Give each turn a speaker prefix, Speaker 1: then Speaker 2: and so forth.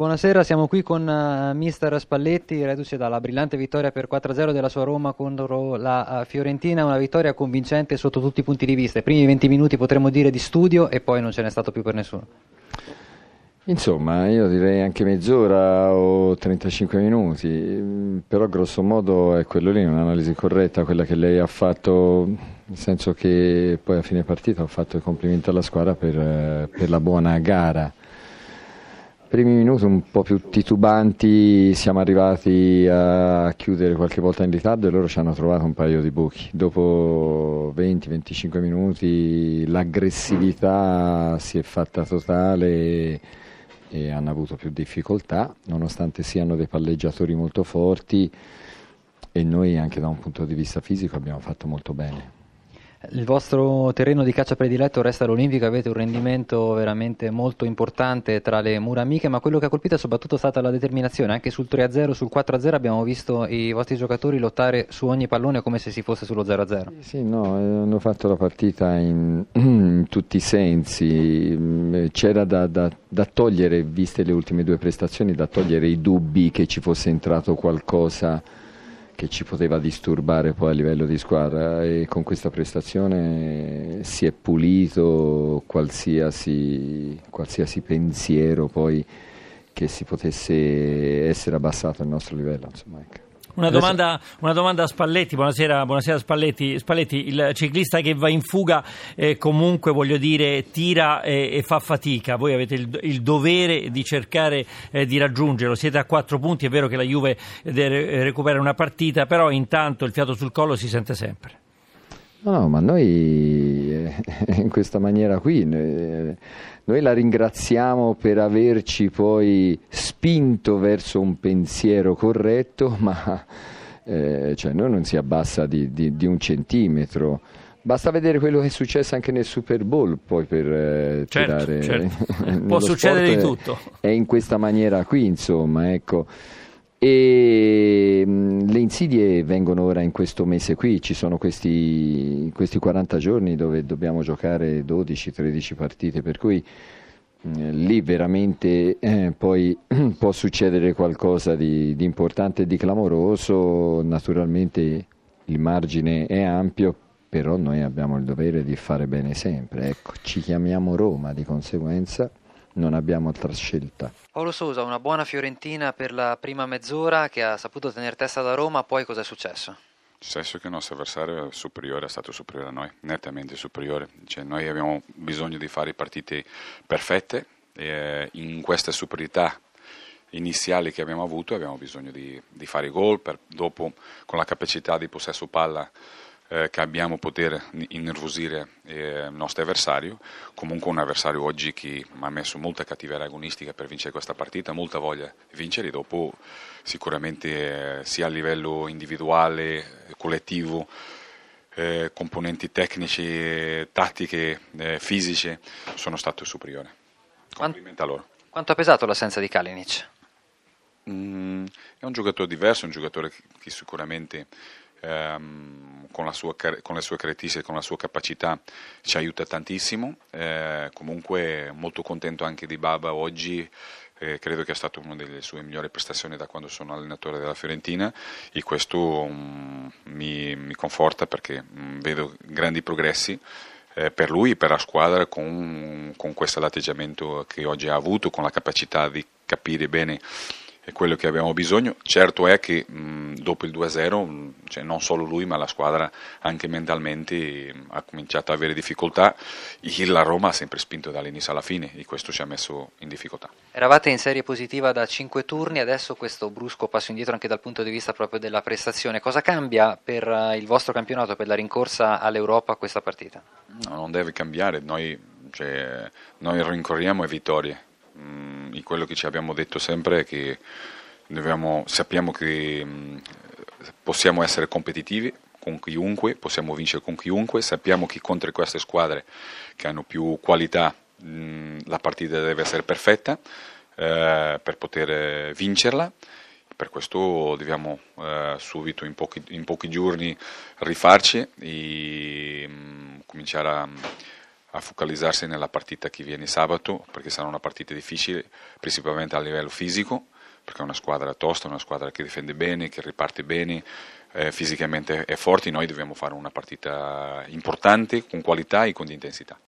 Speaker 1: Buonasera, siamo qui con uh, mister Spalletti, reduce dalla brillante vittoria per 4-0 della sua Roma contro la uh, Fiorentina, una vittoria convincente sotto tutti i punti di vista. I primi 20 minuti potremmo dire di studio e poi non ce n'è stato più per nessuno.
Speaker 2: Insomma, io direi anche mezz'ora o 35 minuti, però grosso modo è quello lì, un'analisi corretta, quella che lei ha fatto, nel senso che poi a fine partita ho fatto i complimenti alla squadra per, eh, per la buona gara primi minuti un po' più titubanti siamo arrivati a chiudere qualche volta in ritardo e loro ci hanno trovato un paio di buchi. Dopo 20-25 minuti l'aggressività si è fatta totale e hanno avuto più difficoltà, nonostante siano dei palleggiatori molto forti e noi anche da un punto di vista fisico abbiamo fatto molto bene.
Speaker 1: Il vostro terreno di caccia prediletto resta l'Olimpico, avete un rendimento veramente molto importante tra le mura amiche, ma quello che ha colpito è soprattutto stata la determinazione, anche sul 3-0, sul 4-0 abbiamo visto i vostri giocatori lottare su ogni pallone come se si fosse sullo 0-0.
Speaker 2: Sì, no, eh, hanno fatto la partita in, in tutti i sensi, mm, c'era da, da, da togliere, viste le ultime due prestazioni, da togliere i dubbi che ci fosse entrato qualcosa che ci poteva disturbare poi a livello di squadra e con questa prestazione si è pulito qualsiasi, qualsiasi pensiero poi che si potesse essere abbassato il nostro livello. Insomma, ecco.
Speaker 3: Una domanda, una domanda, a Spalletti, buonasera, buonasera Spalletti. Spalletti. il ciclista che va in fuga eh, comunque voglio dire tira e, e fa fatica, voi avete il, il dovere di cercare eh, di raggiungerlo, siete a quattro punti, è vero che la Juve deve recuperare una partita, però intanto il fiato sul collo si sente sempre.
Speaker 2: No, no, ma noi eh, in questa maniera qui, noi, noi la ringraziamo per averci poi spinto verso un pensiero corretto, ma eh, cioè noi non si abbassa di, di, di, un centimetro. Basta vedere quello che è successo anche nel Super Bowl poi per eh,
Speaker 3: certo, tirare... Certo. Può succedere di tutto.
Speaker 2: È in questa maniera qui, insomma, ecco. E mm, le insidie vengono ora in questo mese qui, ci sono questi, questi 40 giorni dove dobbiamo giocare 12-13 partite, per cui mm, lì veramente eh, poi può succedere qualcosa di, di importante e di clamoroso, naturalmente il margine è ampio, però noi abbiamo il dovere di fare bene sempre, ecco, ci chiamiamo Roma di conseguenza non abbiamo altra scelta.
Speaker 1: Paolo Sousa, una buona Fiorentina per la prima mezz'ora che ha saputo tenere testa da Roma, poi cosa è successo?
Speaker 4: Successo che il nostro avversario è superiore, è stato superiore a noi, nettamente superiore. Cioè, noi abbiamo bisogno di fare partite perfette e eh, in questa superiorità iniziale che abbiamo avuto abbiamo bisogno di, di fare gol, per, dopo con la capacità di possesso palla eh, che abbiamo poter innervosire eh, il nostro avversario, comunque un avversario oggi che mi ha messo molta cattiveria agonistica per vincere questa partita, molta voglia di vincere, dopo sicuramente eh, sia a livello individuale, collettivo, eh, componenti tecnici, tattiche, eh, fisiche, sono stato superiore. Complimenti a loro.
Speaker 1: Quanto ha pesato l'assenza di Kalinic?
Speaker 4: Mm, è un giocatore diverso, un giocatore che sicuramente ehm, con, sua, con, le sue caratteristiche, con la sua capacità ci aiuta tantissimo. Eh, comunque molto contento anche di Baba oggi. Eh, credo che è stata una delle sue migliori prestazioni da quando sono allenatore della Fiorentina e questo um, mi, mi, conforta perché um, vedo grandi progressi eh, per lui e per la squadra con, con questo atteggiamento che oggi ha avuto, con la capacità di capire bene quello che abbiamo bisogno. Certo è che mh, dopo il 2-0, mh, cioè non solo lui ma la squadra anche mentalmente mh, ha cominciato ad avere difficoltà. La Roma ha sempre spinto dall'inizio alla fine e questo ci ha messo in difficoltà.
Speaker 1: Eravate in serie positiva da 5 turni, adesso questo brusco passo indietro anche dal punto di vista proprio della prestazione. Cosa cambia per uh, il vostro campionato, per la rincorsa all'Europa questa partita?
Speaker 4: No, non deve cambiare, noi, cioè, noi rincorriamo e vittorie mm, quello che ci abbiamo detto sempre è che dobbiamo, sappiamo che mh, mm, possiamo essere competitivi con chiunque, possiamo vincere con chiunque, sappiamo che contro queste squadre che hanno più qualità mh, mm, la partita deve essere perfetta eh, per poter vincerla. Per questo dobbiamo eh, subito, in pochi, in pochi, giorni, rifarci e cominciare a a focalizzarsi nella partita che viene sabato, perché sarà una partita difficile, principalmente a livello fisico, perché è una squadra tosta, una squadra che difende bene, che riparte bene, eh, fisicamente è forte, noi dobbiamo fare una partita importante, con qualità e con intensità.